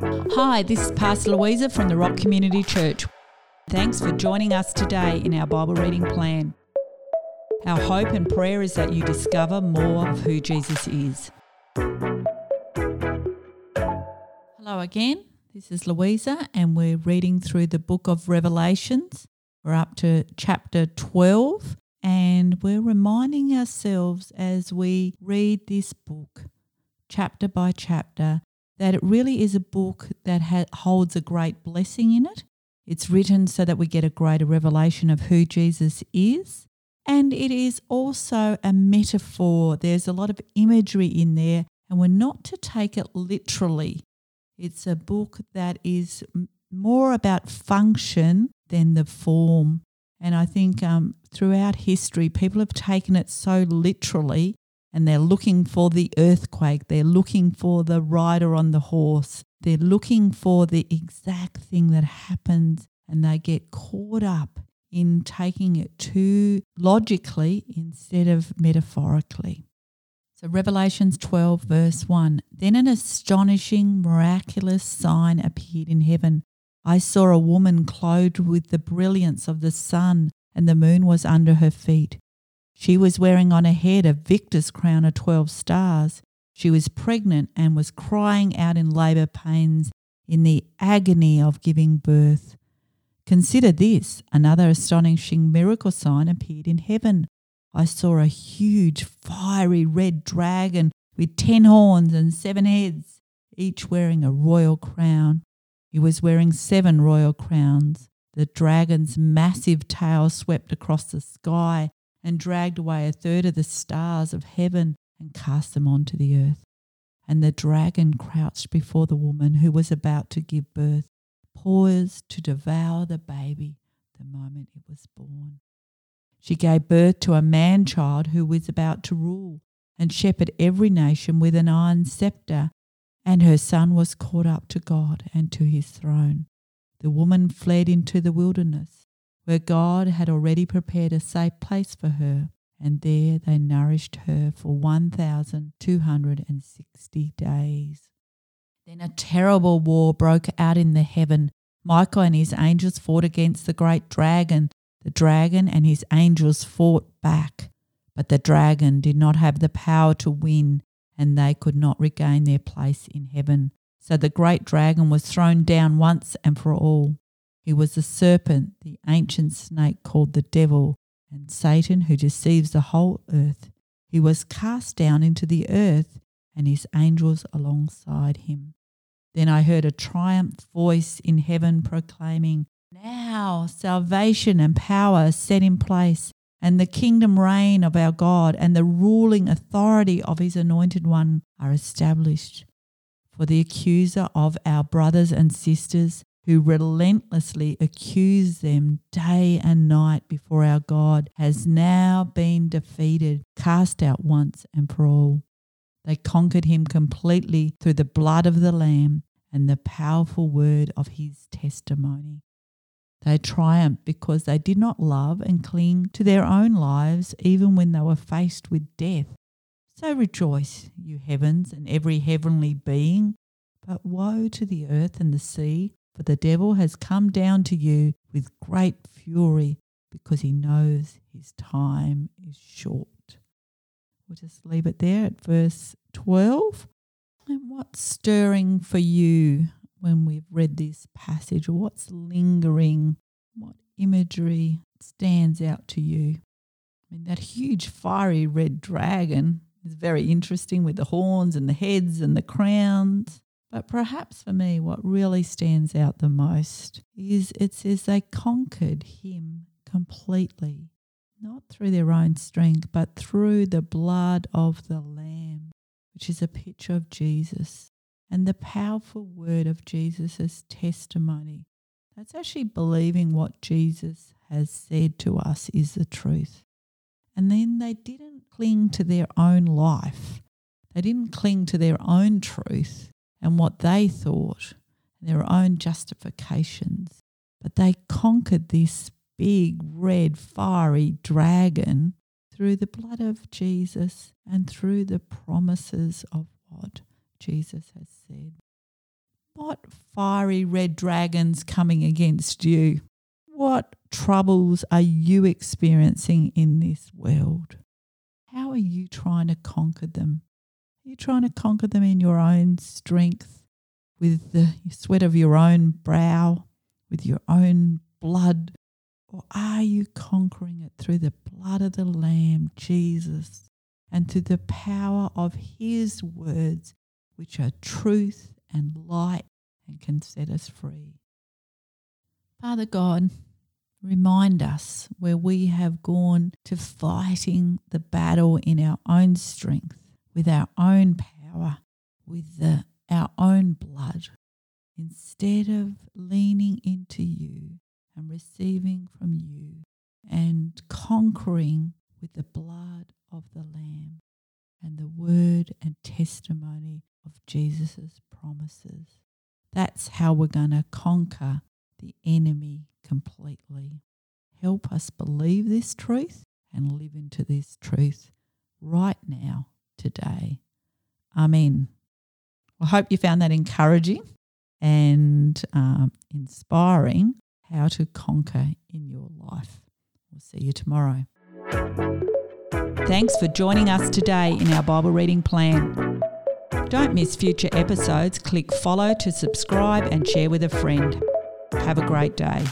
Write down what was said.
Hi, this is Pastor Louisa from the Rock Community Church. Thanks for joining us today in our Bible reading plan. Our hope and prayer is that you discover more of who Jesus is. Hello again, this is Louisa, and we're reading through the book of Revelations. We're up to chapter 12, and we're reminding ourselves as we read this book, chapter by chapter, that it really is a book that ha- holds a great blessing in it. It's written so that we get a greater revelation of who Jesus is. And it is also a metaphor. There's a lot of imagery in there, and we're not to take it literally. It's a book that is more about function than the form. And I think um, throughout history, people have taken it so literally and they're looking for the earthquake, they're looking for the rider on the horse, they're looking for the exact thing that happens, and they get caught up in taking it too logically instead of metaphorically. So, Revelations 12, verse 1 Then an astonishing, miraculous sign appeared in heaven. I saw a woman clothed with the brilliance of the sun, and the moon was under her feet. She was wearing on her head a victor's crown of 12 stars. She was pregnant and was crying out in labour pains in the agony of giving birth. Consider this another astonishing miracle sign appeared in heaven. I saw a huge fiery red dragon with ten horns and seven heads, each wearing a royal crown. He was wearing seven royal crowns. The dragon's massive tail swept across the sky and dragged away a third of the stars of heaven and cast them onto the earth. And the dragon crouched before the woman who was about to give birth, poised to devour the baby the moment it was born. She gave birth to a man child who was about to rule and shepherd every nation with an iron scepter, and her son was caught up to God and to his throne. The woman fled into the wilderness where God had already prepared a safe place for her, and there they nourished her for 1,260 days. Then a terrible war broke out in the heaven. Michael and his angels fought against the great dragon. The dragon and his angels fought back, but the dragon did not have the power to win, and they could not regain their place in heaven. So the great dragon was thrown down once and for all. He was the serpent, the ancient snake called the devil, and Satan who deceives the whole earth. He was cast down into the earth, and his angels alongside him. Then I heard a triumph voice in heaven proclaiming, Now salvation and power are set in place, and the kingdom reign of our God and the ruling authority of his anointed one are established. For the accuser of our brothers and sisters who relentlessly accuse them day and night before our God, has now been defeated, cast out once and for all. They conquered him completely through the blood of the Lamb and the powerful word of his testimony. They triumphed because they did not love and cling to their own lives even when they were faced with death. So rejoice, you heavens and every heavenly being. But woe to the earth and the sea, for the devil has come down to you with great fury because he knows his time is short. We'll just leave it there at verse 12. And what's stirring for you when we've read this passage, what's lingering? What imagery stands out to you? I mean, that huge fiery red dragon is very interesting with the horns and the heads and the crowns. But perhaps for me, what really stands out the most is it says they conquered him completely, not through their own strength, but through the blood of the Lamb, which is a picture of Jesus, and the powerful word of Jesus' testimony. That's actually believing what Jesus has said to us is the truth. And then they didn't cling to their own life. They didn't cling to their own truth and what they thought, and their own justifications. But they conquered this big, red, fiery dragon through the blood of Jesus and through the promises of what Jesus has said. What fiery red dragons coming against you? What troubles are you experiencing in this world? How are you trying to conquer them? Are you trying to conquer them in your own strength, with the sweat of your own brow, with your own blood? Or are you conquering it through the blood of the Lamb, Jesus, and through the power of His words, which are truth and light and can set us free? Father God, Remind us where we have gone to fighting the battle in our own strength, with our own power, with the, our own blood, instead of leaning into you and receiving from you and conquering with the blood of the Lamb and the word and testimony of Jesus' promises. That's how we're going to conquer the enemy completely. Help us believe this truth and live into this truth right now, today. Amen. I hope you found that encouraging and um, inspiring how to conquer in your life. We'll see you tomorrow. Thanks for joining us today in our Bible reading plan. Don't miss future episodes. Click follow to subscribe and share with a friend. Have a great day.